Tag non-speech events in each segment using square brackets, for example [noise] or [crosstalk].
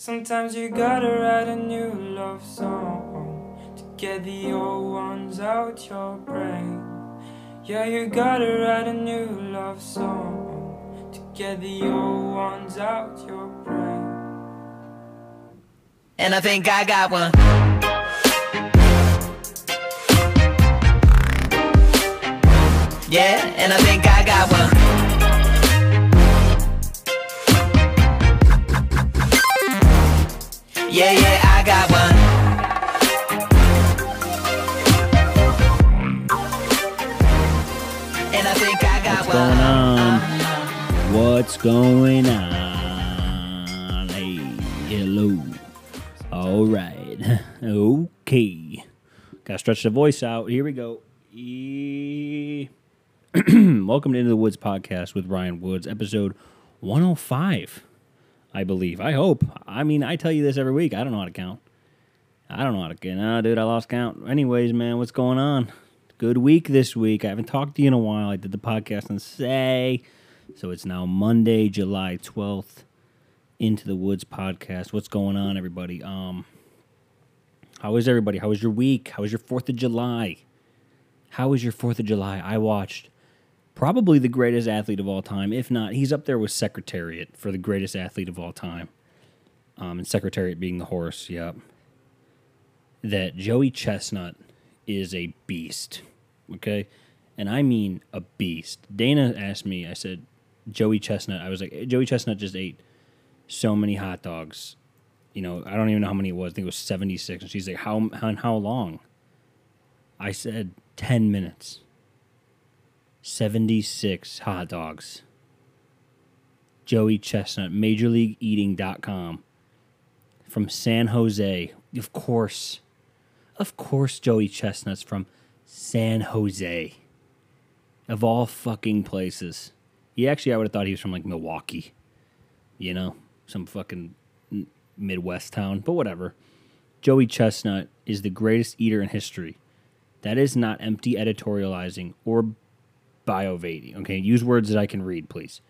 Sometimes you gotta write a new love song to get the old ones out your brain. Yeah, you gotta write a new love song to get the old ones out your brain. And I think I got one. Yeah, and I think I got one. Going on? What's going on? Hey, hello. All right. [laughs] Okay. Gotta stretch the voice out. Here we go. E- [clears throat] Welcome to Into the Woods podcast with Ryan Woods, episode 105, I believe. I hope. I mean, I tell you this every week. I don't know how to count. I don't know how to count. Nah, dude, I lost count. Anyways, man, what's going on? Good week this week. I haven't talked to you in a while. I did the podcast on say. So it's now Monday, July 12th. Into the Woods podcast. What's going on, everybody? Um, how is everybody? How was your week? How was your 4th of July? How was your 4th of July? I watched probably the greatest athlete of all time. If not, he's up there with Secretariat for the greatest athlete of all time. Um, and Secretariat being the horse, yep. That Joey Chestnut is a beast. Okay? And I mean a beast. Dana asked me, I said, Joey Chestnut. I was like, Joey Chestnut just ate so many hot dogs. You know, I don't even know how many it was. I think it was 76. And she's like, how, how, how long? I said 10 minutes. 76 hot dogs. Joey Chestnut, MajorLeagueEating.com from San Jose. Of course. Of course, Joey Chestnut's from San Jose. Of all fucking places. He actually, I would have thought he was from like Milwaukee. You know, some fucking Midwest town, but whatever. Joey Chestnut is the greatest eater in history. That is not empty editorializing or biovating. Okay, use words that I can read, please.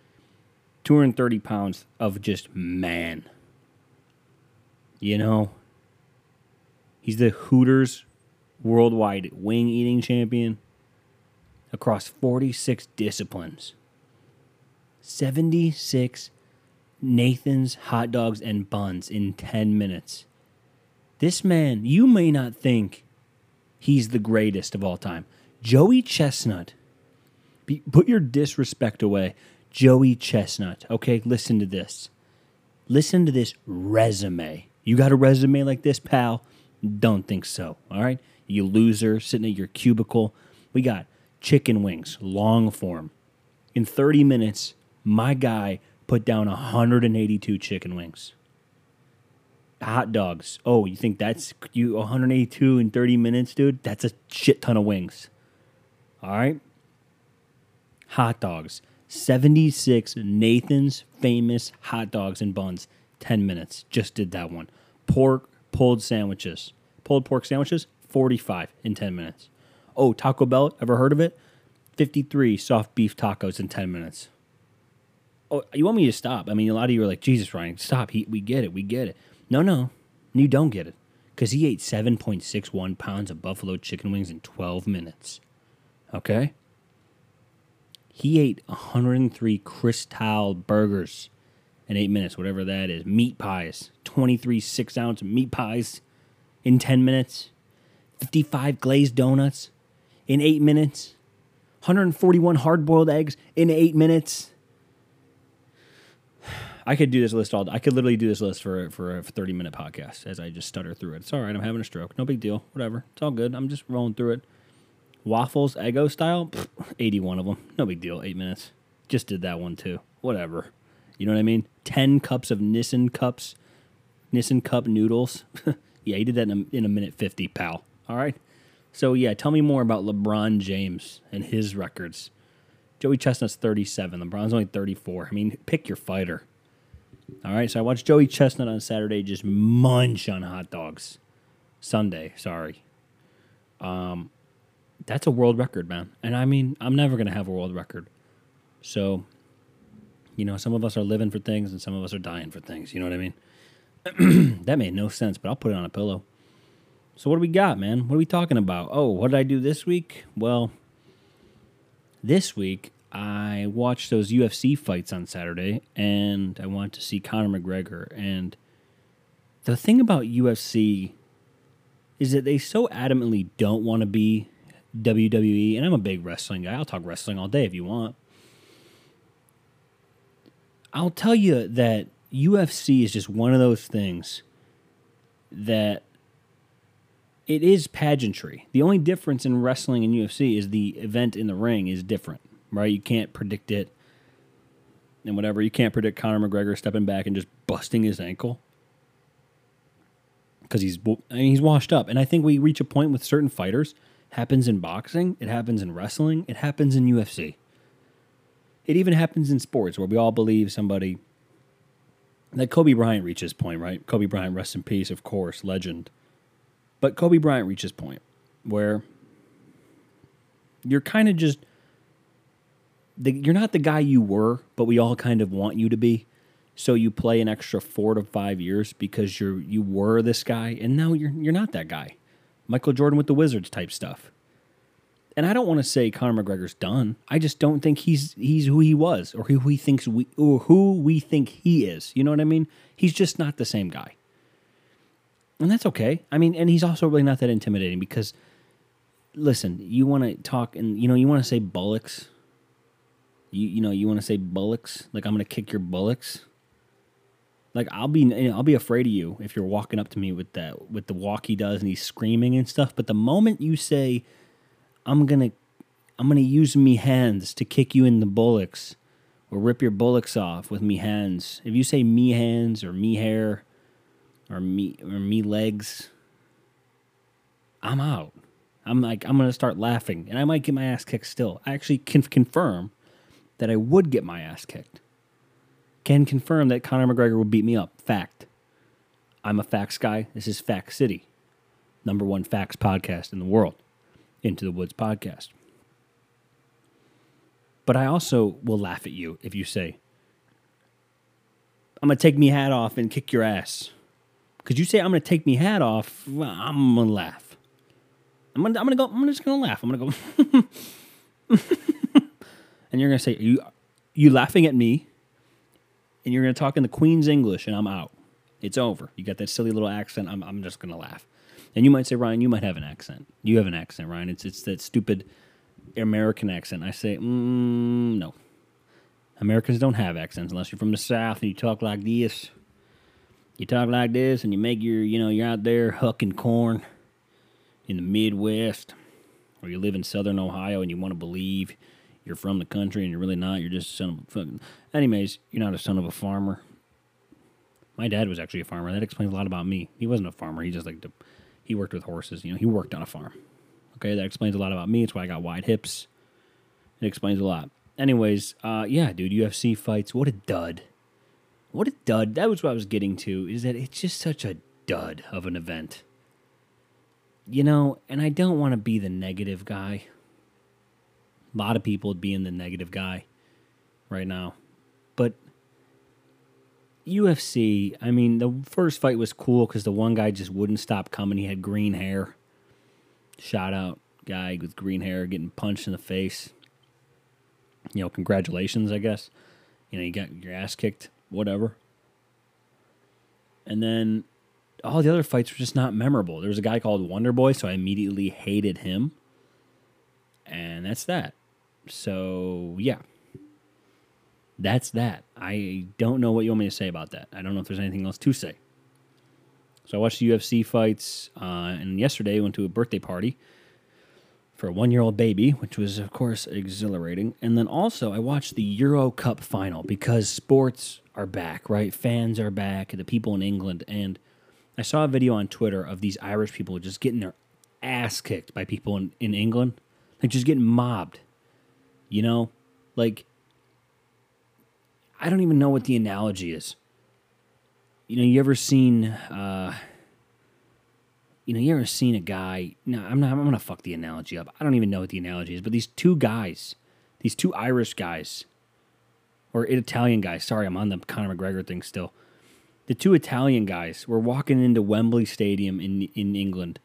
230 pounds of just man. You know, he's the Hooters worldwide wing eating champion across 46 disciplines. 76 Nathan's hot dogs and buns in 10 minutes. This man, you may not think he's the greatest of all time. Joey Chestnut. Be, put your disrespect away. Joey Chestnut. Okay, listen to this. Listen to this resume. You got a resume like this, pal? Don't think so. All right? You loser sitting at your cubicle. We got chicken wings, long form. In 30 minutes, my guy put down 182 chicken wings. Hot dogs. Oh, you think that's you 182 in 30 minutes, dude? That's a shit ton of wings. All right? Hot dogs. 76 Nathan's famous hot dogs and buns. 10 minutes. Just did that one. Pork pulled sandwiches. Pulled pork sandwiches, 45 in 10 minutes. Oh, Taco Bell, ever heard of it? 53 soft beef tacos in 10 minutes. Oh, you want me to stop? I mean, a lot of you are like, Jesus, Ryan, stop. He, we get it. We get it. No, no. You don't get it. Because he ate 7.61 pounds of buffalo chicken wings in 12 minutes. Okay? He ate 103 Krystal burgers in eight minutes, whatever that is. Meat pies, 23 six ounce meat pies in 10 minutes. 55 glazed donuts in eight minutes. 141 hard boiled eggs in eight minutes. I could do this list all. I could literally do this list for for a 30 minute podcast as I just stutter through it. It's all right. I'm having a stroke. No big deal. Whatever. It's all good. I'm just rolling through it. Waffles, Eggo style, Pfft, 81 of them. No big deal. Eight minutes. Just did that one too. Whatever. You know what I mean? 10 cups of Nissin cups, Nissin cup noodles. [laughs] yeah, he did that in a, in a minute 50, pal. All right. So, yeah, tell me more about LeBron James and his records. Joey Chestnut's 37. LeBron's only 34. I mean, pick your fighter. All right. So I watched Joey Chestnut on Saturday just munch on hot dogs. Sunday, sorry. Um, that's a world record, man. And I mean, I'm never to have a world record. So, you know, some of us are living for things and some of us are dying for things. You know what I mean? [clears throat] that made no sense, but I'll put it on a pillow. So what do we got, man? What are we talking about? Oh, what did I do this week? Well, this week I watched those UFC fights on Saturday, and I wanted to see Conor McGregor. And the thing about UFC is that they so adamantly don't want to be WWE, and I'm a big wrestling guy. I'll talk wrestling all day if you want. I'll tell you that UFC is just one of those things that it is pageantry. The only difference in wrestling and UFC is the event in the ring is different, right? You can't predict it and whatever. You can't predict Conor McGregor stepping back and just busting his ankle because he's I mean, he's washed up. And I think we reach a point with certain fighters. Happens in boxing. It happens in wrestling. It happens in UFC. It even happens in sports where we all believe somebody that Kobe Bryant reaches point, right? Kobe Bryant, rest in peace, of course, legend. But Kobe Bryant reaches point where you're kind of just the, you're not the guy you were, but we all kind of want you to be. So you play an extra four to five years because you're you were this guy, and now you're you're not that guy. Michael Jordan with the Wizards type stuff. And I don't want to say Conor McGregor's done. I just don't think he's he's who he was, or who he thinks we, or who we think he is. You know what I mean? He's just not the same guy, and that's okay. I mean, and he's also really not that intimidating because, listen, you want to talk and you know you want to say bullocks. You you know you want to say bullocks like I'm gonna kick your bullocks. Like I'll be I'll be afraid of you if you're walking up to me with that with the walk he does and he's screaming and stuff. But the moment you say, "I'm gonna I'm gonna use me hands to kick you in the bullocks," or rip your bullocks off with me hands. If you say me hands or me hair or me or me legs, I'm out. I'm like I'm gonna start laughing and I might get my ass kicked still. I actually can confirm that I would get my ass kicked can confirm that Conor McGregor will beat me up. Fact. I'm a facts guy. This is Fact City, number one facts podcast in the world, Into the Woods podcast. But I also will laugh at you if you say, I'm going to take me hat off and kick your ass. Because you say, I'm going to take me hat off, I'm going to laugh. I'm going to I'm gonna go, I'm just going to laugh. I'm going to go, [laughs] and you're going to say, you, you laughing at me and you're going to talk in the Queen's English, and I'm out. It's over. You got that silly little accent. I'm, I'm just going to laugh. And you might say, Ryan, you might have an accent. You have an accent, Ryan. It's, it's that stupid American accent. I say, mm, no. Americans don't have accents unless you're from the South and you talk like this. You talk like this and you make your, you know, you're out there hucking corn in the Midwest or you live in Southern Ohio and you want to believe you're from the country and you're really not. You're just a son of a fucking. Anyways, you're not a son of a farmer. My dad was actually a farmer. That explains a lot about me. He wasn't a farmer. He just like he worked with horses. You know, he worked on a farm. Okay, that explains a lot about me. It's why I got wide hips. It explains a lot. Anyways, uh, yeah, dude, UFC fights. What a dud. What a dud. That was what I was getting to. Is that it's just such a dud of an event. You know, and I don't want to be the negative guy. A lot of people being the negative guy right now. But UFC, I mean, the first fight was cool because the one guy just wouldn't stop coming. He had green hair. Shout out guy with green hair getting punched in the face. You know, congratulations, I guess. You know, you got your ass kicked, whatever. And then all the other fights were just not memorable. There was a guy called Wonder Boy, so I immediately hated him. And that's that. So, yeah. That's that. I don't know what you want me to say about that. I don't know if there's anything else to say. So I watched the UFC fights, uh, and yesterday went to a birthday party for a one year old baby, which was, of course, exhilarating. And then also I watched the Euro Cup final because sports are back, right? Fans are back, the people in England. And I saw a video on Twitter of these Irish people just getting their ass kicked by people in, in England, like just getting mobbed. You know, like I don't even know what the analogy is. You know, you ever seen uh you know, you ever seen a guy? No, I'm not. I'm gonna fuck the analogy up. I don't even know what the analogy is. But these two guys, these two Irish guys, or Italian guys. Sorry, I'm on the Conor McGregor thing still. the two Italian guys were walking into Wembley Stadium in in England,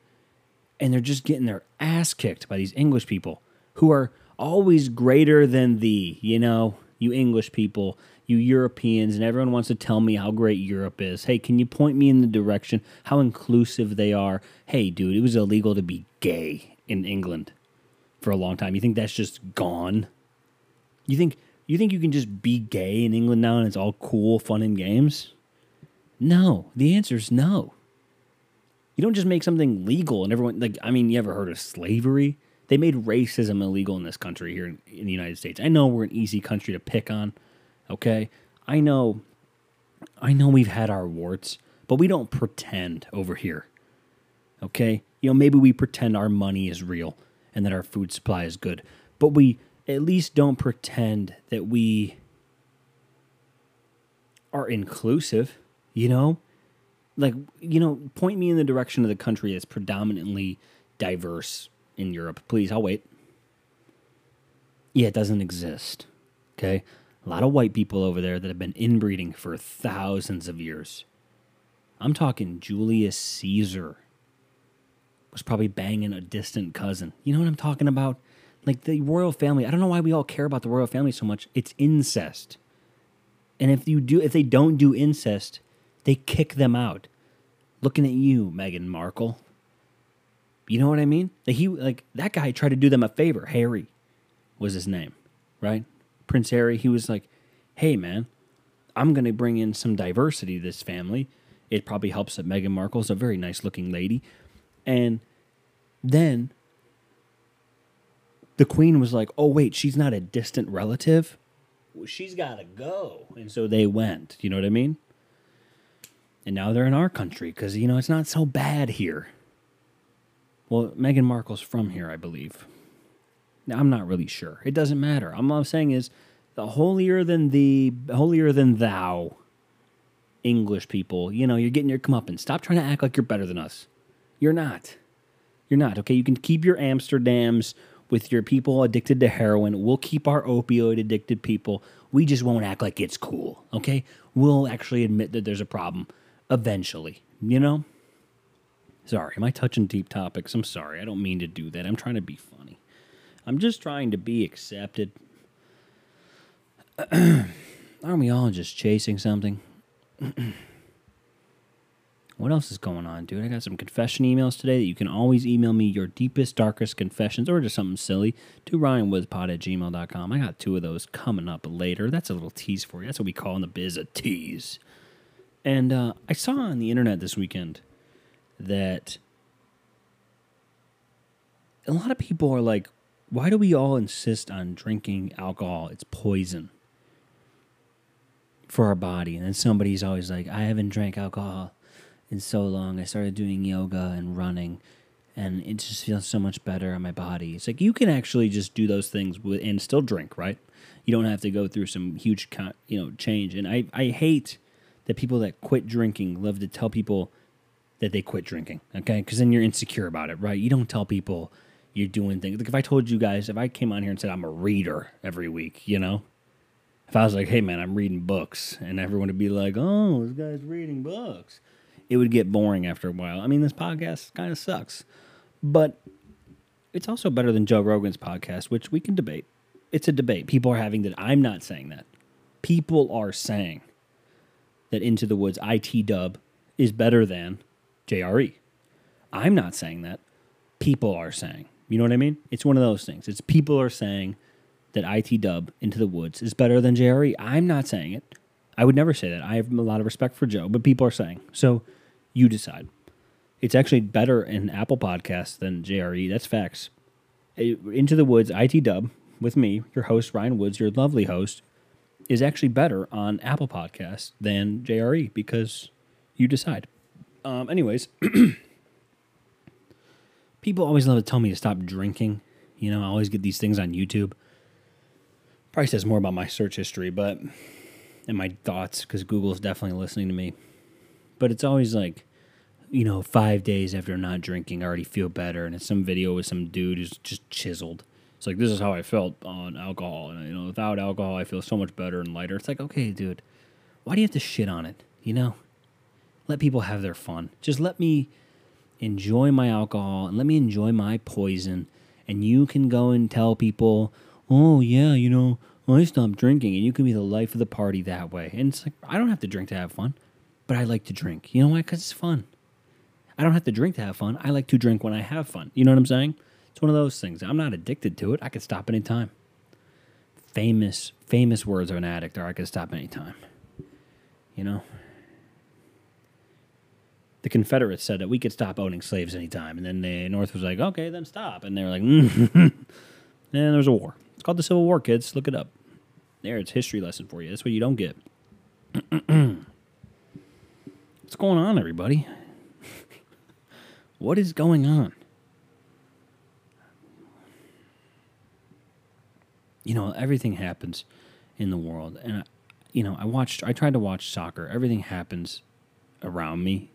and they're just getting their ass kicked by these English people who are always greater than thee. You know, you English people, you Europeans, and everyone wants to tell me how great Europe is. Hey, can you point me in the direction how inclusive they are? Hey, dude, it was illegal to be gay in England for a long time. You think that's just gone? You think you think you can just be gay in England now and it's all cool, fun and games? No. The answer is no. You don't just make something legal and everyone like I mean, you ever heard of slavery? They made racism illegal in this country here in, in the United States. I know we're an easy country to pick on, okay? I know I know we've had our warts, but we don't pretend over here. Okay? You know, maybe we pretend our money is real and that our food supply is good, but we at least don't pretend that we are inclusive, you know? Like, you know, point me in the direction of the country that's predominantly diverse in Europe. Please, I'll wait. Yeah, it doesn't exist. Okay? A lot of white people over there that have been inbreeding for thousands of years. I'm talking Julius Caesar was probably banging a distant cousin. You know what I'm talking about? Like the royal family. I don't know why we all care about the royal family so much. It's incest. And if you do if they don't do incest, they kick them out. Looking at you, Meghan Markle. You know what I mean? Like he like that guy tried to do them a favor. Harry was his name, right? Prince Harry. He was like, "Hey, man, I'm going to bring in some diversity to this family. It probably helps that Meghan Markle's a very nice looking lady." And then the queen was like, "Oh wait, she's not a distant relative. Well, she's got to go." And so they went. You know what I mean? And now they're in our country because you know it's not so bad here. Well, Meghan Markle's from here, I believe. Now, I'm not really sure. It doesn't matter. I'm, I'm saying is the holier than the holier than thou English people. You know, you're getting your comeuppance. Stop trying to act like you're better than us. You're not. You're not. Okay, you can keep your Amsterdams with your people addicted to heroin. We'll keep our opioid addicted people. We just won't act like it's cool. Okay, we'll actually admit that there's a problem eventually. You know. Sorry, am I touching deep topics? I'm sorry. I don't mean to do that. I'm trying to be funny. I'm just trying to be accepted. [clears throat] Aren't we all just chasing something? [clears throat] what else is going on, dude? I got some confession emails today that you can always email me your deepest, darkest confessions or just something silly to ryanwoodspod at gmail.com. I got two of those coming up later. That's a little tease for you. That's what we call in the biz a tease. And uh, I saw on the internet this weekend that a lot of people are like, why do we all insist on drinking alcohol? It's poison for our body. And then somebody's always like, I haven't drank alcohol in so long. I started doing yoga and running, and it just feels so much better on my body. It's like you can actually just do those things and still drink, right? You don't have to go through some huge, you know, change. And I, I hate that people that quit drinking love to tell people that they quit drinking, okay? Because then you're insecure about it, right? You don't tell people you're doing things. Like if I told you guys, if I came on here and said I'm a reader every week, you know, if I was like, hey man, I'm reading books, and everyone would be like, oh, this guy's reading books, it would get boring after a while. I mean, this podcast kind of sucks, but it's also better than Joe Rogan's podcast, which we can debate. It's a debate. People are having that. I'm not saying that. People are saying that Into the Woods IT dub is better than JRE. I'm not saying that. People are saying. You know what I mean? It's one of those things. It's people are saying that IT dub Into the Woods is better than JRE. I'm not saying it. I would never say that. I have a lot of respect for Joe, but people are saying. So you decide. It's actually better in Apple Podcasts than JRE. That's facts. Into the Woods IT dub with me, your host Ryan Woods, your lovely host, is actually better on Apple Podcasts than JRE because you decide. Um, anyways, [clears throat] people always love to tell me to stop drinking. You know, I always get these things on YouTube. Probably says more about my search history, but and my thoughts because Google's definitely listening to me. But it's always like, you know, five days after not drinking, I already feel better, and it's some video with some dude who's just chiseled. It's like this is how I felt on alcohol, and you know, without alcohol, I feel so much better and lighter. It's like, okay, dude, why do you have to shit on it? You know, let people have their fun. Just let me enjoy my alcohol and let me enjoy my poison. And you can go and tell people, oh, yeah, you know, I stopped drinking. And you can be the life of the party that way. And it's like, I don't have to drink to have fun, but I like to drink. You know why? Because it's fun. I don't have to drink to have fun. I like to drink when I have fun. You know what I'm saying? It's one of those things. I'm not addicted to it. I could stop anytime. Famous, famous words of an addict are I could stop anytime. You know? The Confederates said that we could stop owning slaves anytime. And then the North was like, okay, then stop. And they were like, [laughs] mm. and there's a war. It's called the Civil War, kids. Look it up. There, it's history lesson for you. That's what you don't get. [clears throat] What's going on, everybody? [laughs] what is going on? You know, everything happens in the world. And, I, you know, I watched, I tried to watch soccer. Everything happens around me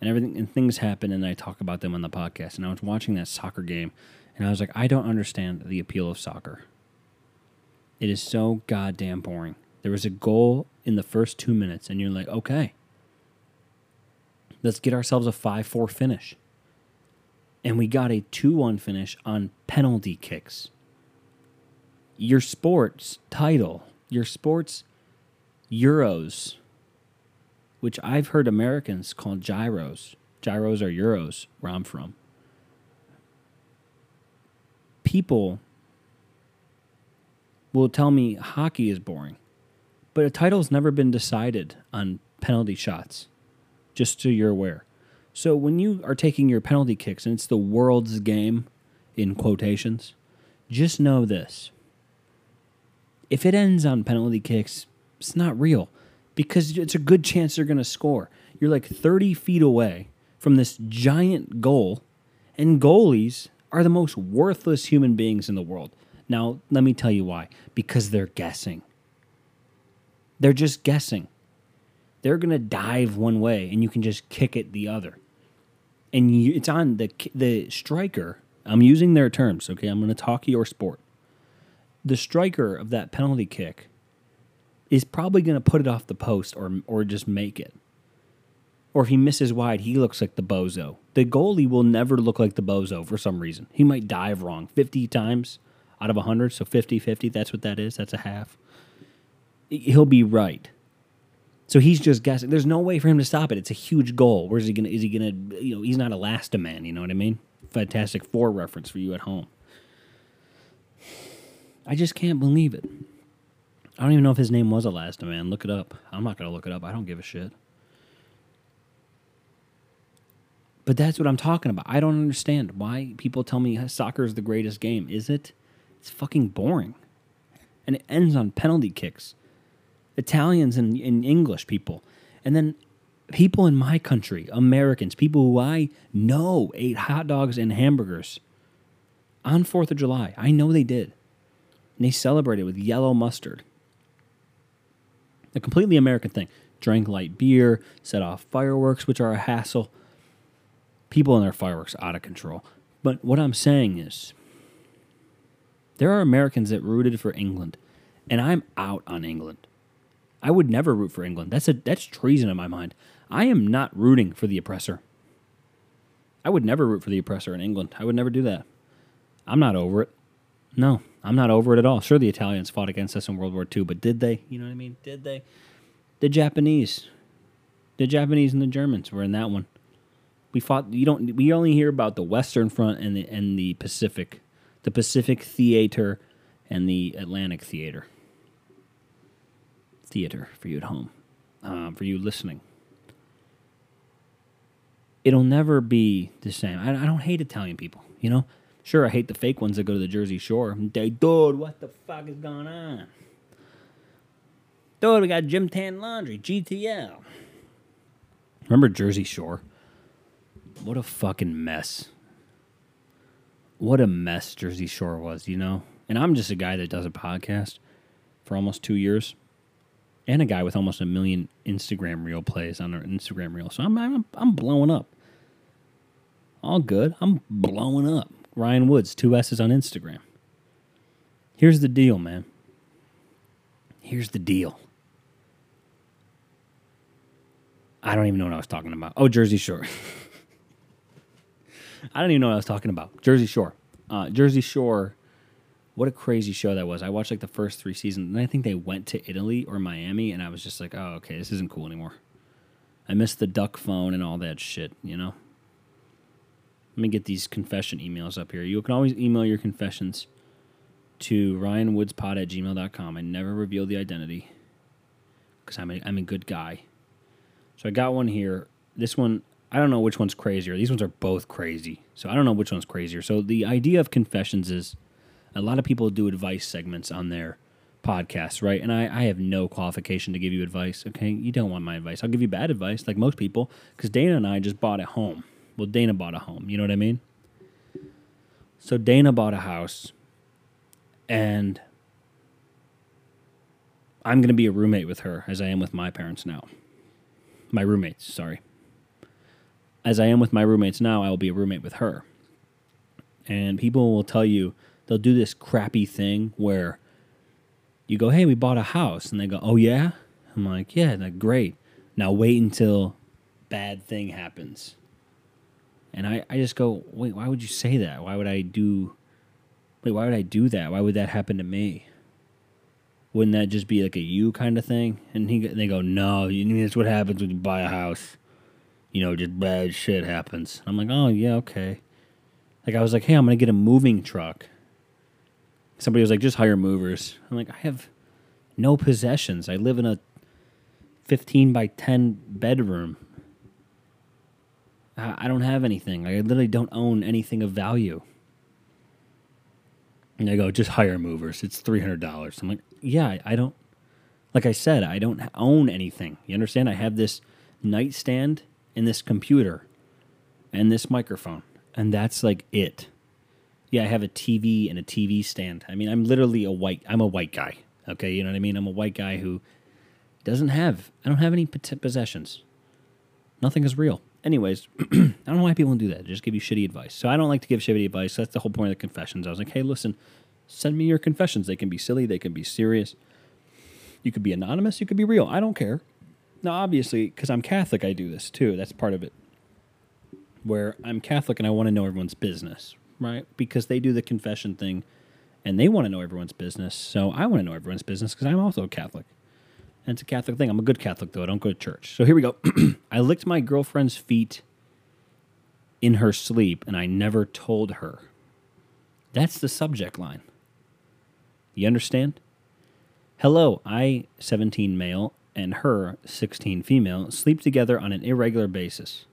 and everything and things happen and I talk about them on the podcast. And I was watching that soccer game and I was like, I don't understand the appeal of soccer. It is so goddamn boring. There was a goal in the first two minutes, and you're like, okay, let's get ourselves a 5 4 finish. And we got a 2 1 finish on penalty kicks. Your sports title, your sports Euros, which I've heard Americans call gyros. Gyros are euros where I'm from. People will tell me hockey is boring, but a title's never been decided on penalty shots, just so you're aware. So when you are taking your penalty kicks and it's the world's game, in quotations, just know this. If it ends on penalty kicks, it's not real because it's a good chance they're going to score. You're like 30 feet away from this giant goal, and goalies are the most worthless human beings in the world. Now, let me tell you why. Because they're guessing. They're just guessing. They're going to dive one way and you can just kick it the other. And you, it's on the the striker. I'm using their terms, okay? I'm going to talk your sport. The striker of that penalty kick is probably going to put it off the post or or just make it. Or if he misses wide, he looks like the bozo. The goalie will never look like the bozo for some reason. He might dive wrong 50 times out of 100, so 50 50, that's what that is. That's a half. He'll be right. So he's just guessing. There's no way for him to stop it. It's a huge goal. Where's he gonna? Is he gonna? You know, he's not a man. You know what I mean? Fantastic Four reference for you at home. I just can't believe it. I don't even know if his name was man. Look it up. I'm not gonna look it up. I don't give a shit. But that's what I'm talking about. I don't understand why people tell me soccer is the greatest game. Is it? It's fucking boring. And it ends on penalty kicks. Italians and, and English people. And then people in my country, Americans, people who I know ate hot dogs and hamburgers on 4th of July. I know they did. And they celebrated with yellow mustard. A completely American thing. Drank light beer, set off fireworks, which are a hassle. People and their fireworks out of control. But what I'm saying is, there are Americans that rooted for England, and I'm out on England. I would never root for England. That's a that's treason in my mind. I am not rooting for the oppressor. I would never root for the oppressor in England. I would never do that. I'm not over it. No, I'm not over it at all. Sure, the Italians fought against us in World War II, but did they? You know what I mean? Did they? The Japanese, the Japanese and the Germans were in that one. We fought. You don't. We only hear about the Western Front and the and the Pacific the Pacific Theater and the Atlantic Theater. Theater for you at home, um, for you listening. It'll never be the same. I, I don't hate Italian people, you know? Sure, I hate the fake ones that go to the Jersey Shore. They, dude, what the fuck is going on? Dude, we got Gym Tan Laundry, GTL. Remember Jersey Shore? What a fucking mess what a mess Jersey Shore was, you know? And I'm just a guy that does a podcast for almost two years and a guy with almost a million Instagram reel plays on our Instagram reel. So I'm, I'm, I'm blowing up. All good. I'm blowing up. Ryan Woods, two S's on Instagram. Here's the deal, man. Here's the deal. I don't even know what I was talking about. Oh, Jersey Shore. [laughs] I don't even know what I was talking about. Jersey Shore. Uh, Jersey Shore. What a crazy show that was. I watched like the first three seasons, and I think they went to Italy or Miami, and I was just like, oh, okay, this isn't cool anymore. I missed the duck phone and all that shit, you know? Let me get these confession emails up here. You can always email your confessions to ryanwoodspod at gmail.com. I never reveal the identity because I'm a, I'm a good guy. So I got one here. This one, I don't know which one's crazier. These ones are both crazy. So I don't know which one's crazier. So the idea of confessions is a lot of people do advice segments on their podcasts, right? And I, I have no qualification to give you advice, okay? You don't want my advice. I'll give you bad advice, like most people, because Dana and I just bought a home. Well, Dana bought a home. You know what I mean? So Dana bought a house, and I'm going to be a roommate with her as I am with my parents now. My roommates, sorry. As I am with my roommates now, I will be a roommate with her. And people will tell you, they'll do this crappy thing where you go, hey, we bought a house. And they go, oh, yeah? I'm like, yeah, like, great. Now wait until bad thing happens. And I, I just go, wait, why would you say that? Why would I do, wait, why would I do that? Why would that happen to me? Wouldn't that just be like a you kind of thing? And he, they go, no, you know, that's what happens when you buy a house. You know, just bad shit happens. I'm like, oh, yeah, okay. Like, I was like, hey, I'm to get a moving truck. Somebody was like, just hire movers. I'm like, I have no possessions. I live in a 15 by 10 bedroom. I I don't have anything. I literally don't own anything of value. And they go, just hire movers. It's $300. I'm like, yeah, I- I don't, like I said, I don't own anything. You understand? I have this nightstand and this computer and this microphone, and that's like it. Yeah, I have a TV and a TV stand. I mean, I'm literally a white. I'm a white guy. Okay, you know what I mean. I'm a white guy who doesn't have. I don't have any possessions. Nothing is real. Anyways, [clears throat] I don't know why people do that. They just give you shitty advice. So I don't like to give shitty advice. That's the whole point of the confessions. I was like, hey, listen, send me your confessions. They can be silly. They can be serious. You could be anonymous. You could be real. I don't care. Now, obviously, because I'm Catholic, I do this too. That's part of it. Where I'm Catholic and I want to know everyone's business, right? Because they do the confession thing and they want to know everyone's business. So I want to know everyone's business because I'm also Catholic. And it's a Catholic thing. I'm a good Catholic, though. I don't go to church. So here we go. [clears throat] I licked my girlfriend's feet in her sleep and I never told her. That's the subject line. You understand? Hello, I, 17 male, and her, 16 female, sleep together on an irregular basis.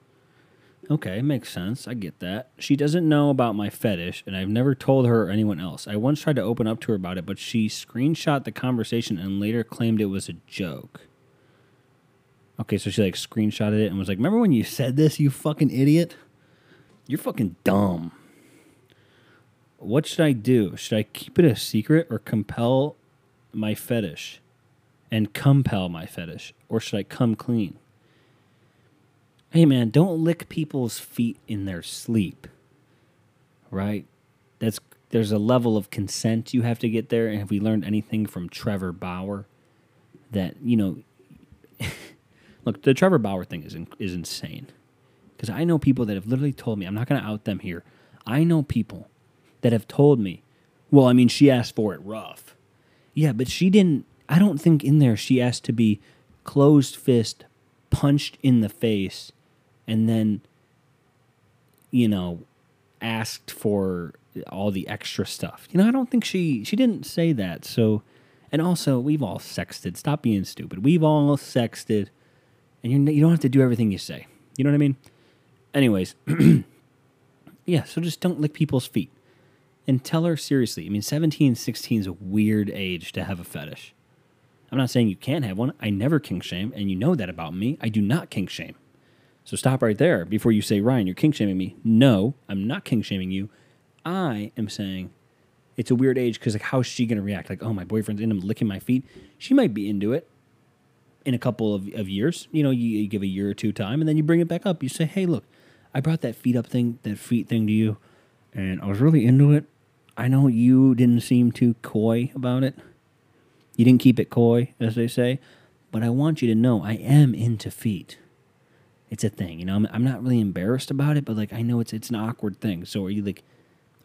Okay, makes sense. I get that. She doesn't know about my fetish, and I've never told her or anyone else. I once tried to open up to her about it, but she screenshot the conversation and later claimed it was a joke. Okay, so she like screenshotted it and was like, Remember when you said this, you fucking idiot? You're fucking dumb. What should I do? Should I keep it a secret or compel my fetish and compel my fetish? Or should I come clean? Hey man, don't lick people's feet in their sleep. Right? That's there's a level of consent you have to get there and have we learned anything from Trevor Bauer that, you know, [laughs] look, the Trevor Bauer thing is in, is insane. Cuz I know people that have literally told me, I'm not going to out them here. I know people that have told me, well, I mean, she asked for it rough. Yeah, but she didn't. I don't think in there she asked to be closed fist, punched in the face, and then, you know, asked for all the extra stuff. You know, I don't think she she didn't say that. So, and also we've all sexted. Stop being stupid. We've all sexted, and you you don't have to do everything you say. You know what I mean? Anyways, [clears throat] yeah. So just don't lick people's feet and tell her seriously. I mean, 17, 16 is a weird age to have a fetish. I'm not saying you can't have one. I never kink shame, and you know that about me. I do not kink shame. So stop right there before you say, Ryan, you're kink shaming me. No, I'm not kink shaming you. I am saying it's a weird age because, like, how's she going to react? Like, oh, my boyfriend's into licking my feet. She might be into it in a couple of, of years. You know, you, you give a year or two time, and then you bring it back up. You say, hey, look, I brought that feet up thing, that feet thing to you, and I was really into it. I know you didn't seem too coy about it. You didn't keep it coy, as they say, but I want you to know I am into feet. it's a thing. You know, I'm, I'm not really embarrassed about it, but like I know it's it's an awkward thing. So are you like,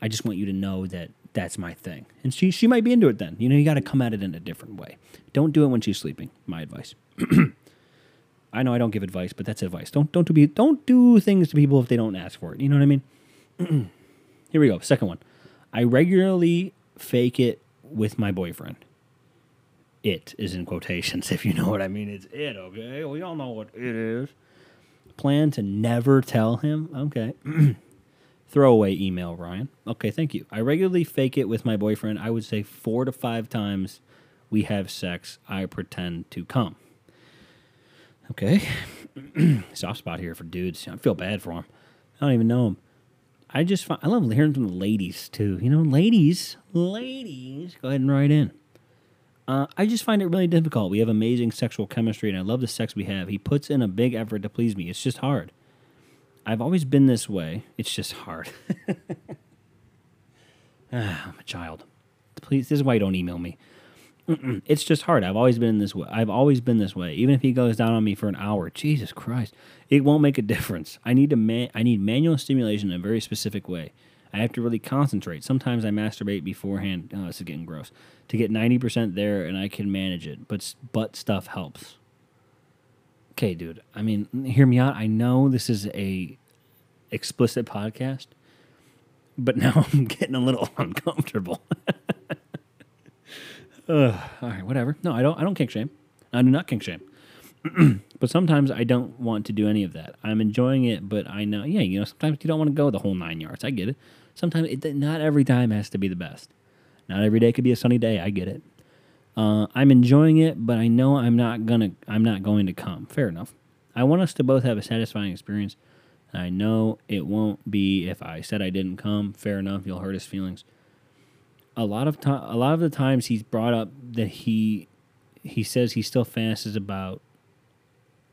I just want you to know that that's my thing, and she she might be into it. Then you know, you got to come at it in a different way. Don't do it when she's sleeping. My advice. [clears throat] I know I don't give advice, but that's advice. Don't don't do don't do things to people if they don't ask for it. You know what I mean? [clears throat] Here we go. Second one. I regularly fake it with my boyfriend. It is in quotations, [laughs] if you know what I mean. It's it, okay? We all know what it is. Plan to never tell him. Okay. [clears throat] Throwaway email, Ryan. Okay, thank you. I regularly fake it with my boyfriend. I would say four to five times we have sex, I pretend to come. Okay. [clears throat] Soft spot here for dudes. I feel bad for him. I don't even know him. I just find, I love hearing from the ladies too. You know, ladies, ladies, go ahead and write in. Uh, I just find it really difficult. We have amazing sexual chemistry, and I love the sex we have. He puts in a big effort to please me. It's just hard. I've always been this way. It's just hard. [laughs] ah, I'm a child. Please, this is why you don't email me. Mm-mm. It's just hard. I've always been this way. I've always been this way. Even if he goes down on me for an hour, Jesus Christ, it won't make a difference. I need to man- I need manual stimulation in a very specific way. I have to really concentrate. Sometimes I masturbate beforehand. Oh, this is getting gross. To get ninety percent there, and I can manage it. But butt stuff helps. Okay, dude. I mean, hear me out. I know this is a explicit podcast, but [laughs] now I'm getting a little [laughs] uncomfortable. [laughs] Ugh, all right, whatever. No, I don't. I don't kink shame. I do not kink shame. [clears throat] but sometimes I don't want to do any of that. I'm enjoying it, but I know, yeah, you know, sometimes you don't want to go the whole nine yards. I get it. Sometimes it, not every time has to be the best. Not every day could be a sunny day. I get it. Uh, I'm enjoying it, but I know I'm not gonna. I'm not going to come. Fair enough. I want us to both have a satisfying experience. I know it won't be if I said I didn't come. Fair enough. You'll hurt his feelings a lot of time a lot of the times he's brought up that he he says he still fantasizes about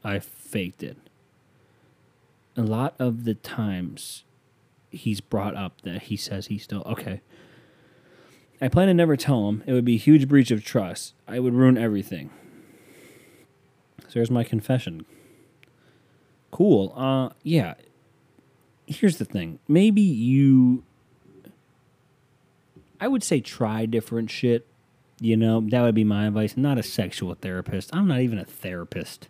I faked it. A lot of the times he's brought up that he says he's still okay. I plan to never tell him. It would be a huge breach of trust. I would ruin everything. So there's my confession. Cool. Uh yeah. Here's the thing. Maybe you I would say try different shit. You know, that would be my advice. I'm not a sexual therapist. I'm not even a therapist.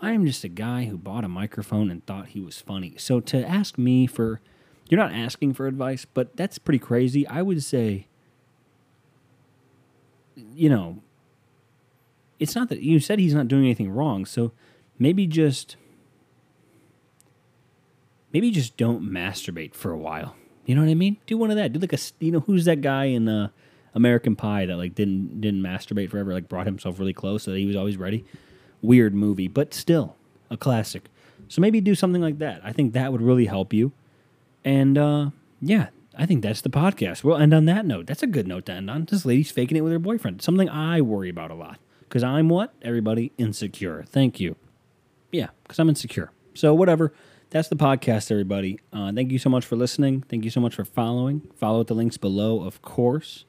I'm just a guy who bought a microphone and thought he was funny. So to ask me for, you're not asking for advice, but that's pretty crazy. I would say, you know, it's not that you said he's not doing anything wrong. So maybe just, maybe just don't masturbate for a while. You know what I mean? Do one of that. Do like a you know who's that guy in uh, American Pie that like didn't didn't masturbate forever, like brought himself really close so that he was always ready. Weird movie, but still a classic. So maybe do something like that. I think that would really help you. And uh, yeah, I think that's the podcast. We'll end on that note. That's a good note to end on. This lady's faking it with her boyfriend. Something I worry about a lot. Because I'm what? Everybody insecure. Thank you. Yeah, because I'm insecure. So whatever that's the podcast, everybody. Uh, thank you so much for listening. Thank you so much for following. Follow the links below, of course.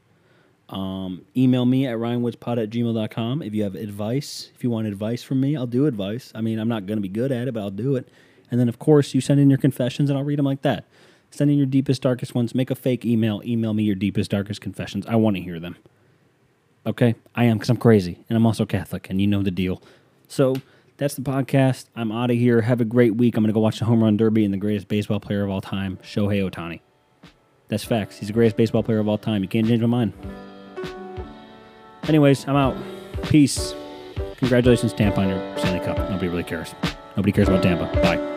Um, email me at ryanwoodspod at gmail.com if you have advice. If you want advice from me, I'll do advice. I mean, I'm not going to be good at it, but I'll do it. And then, of course, you send in your confessions and I'll read them like that. Send in your deepest, darkest ones. Make a fake email. Email me your deepest, darkest confessions. I want to hear them. Okay? I am because I'm crazy and I'm also Catholic, and you know the deal. So, that's the podcast. I'm out of here. Have a great week. I'm going to go watch the home run derby and the greatest baseball player of all time, Shohei Ohtani. That's facts. He's the greatest baseball player of all time. You can't change my mind. Anyways, I'm out. Peace. Congratulations, Tampa, on your Stanley Cup. Nobody really cares. Nobody cares about Tampa. Bye.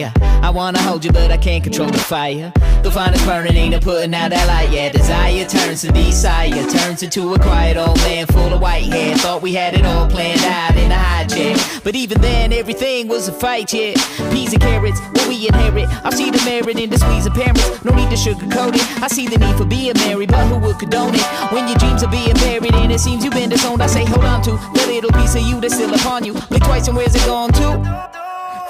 Don't. I wanna hold you, but I can't control the fire. The finest burning ain't a putting out that light. Yeah, desire turns to desire, turns into a quiet old man full of white hair. Thought we had it all planned out in a chair. But even then, everything was a fight, yeah. Peas and carrots, what we inherit. I see the merit in the squeeze of parents. No need to sugarcoat it. I see the need for being married, but who would condone it? When your dreams are being buried and it seems you've been disowned, I say hold on to the little piece of you that's still upon you. Blink twice and where's it gone to?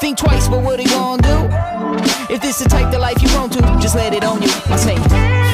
Think twice, but what it gonna do? If this the type of life you want to, just let it on you. I say.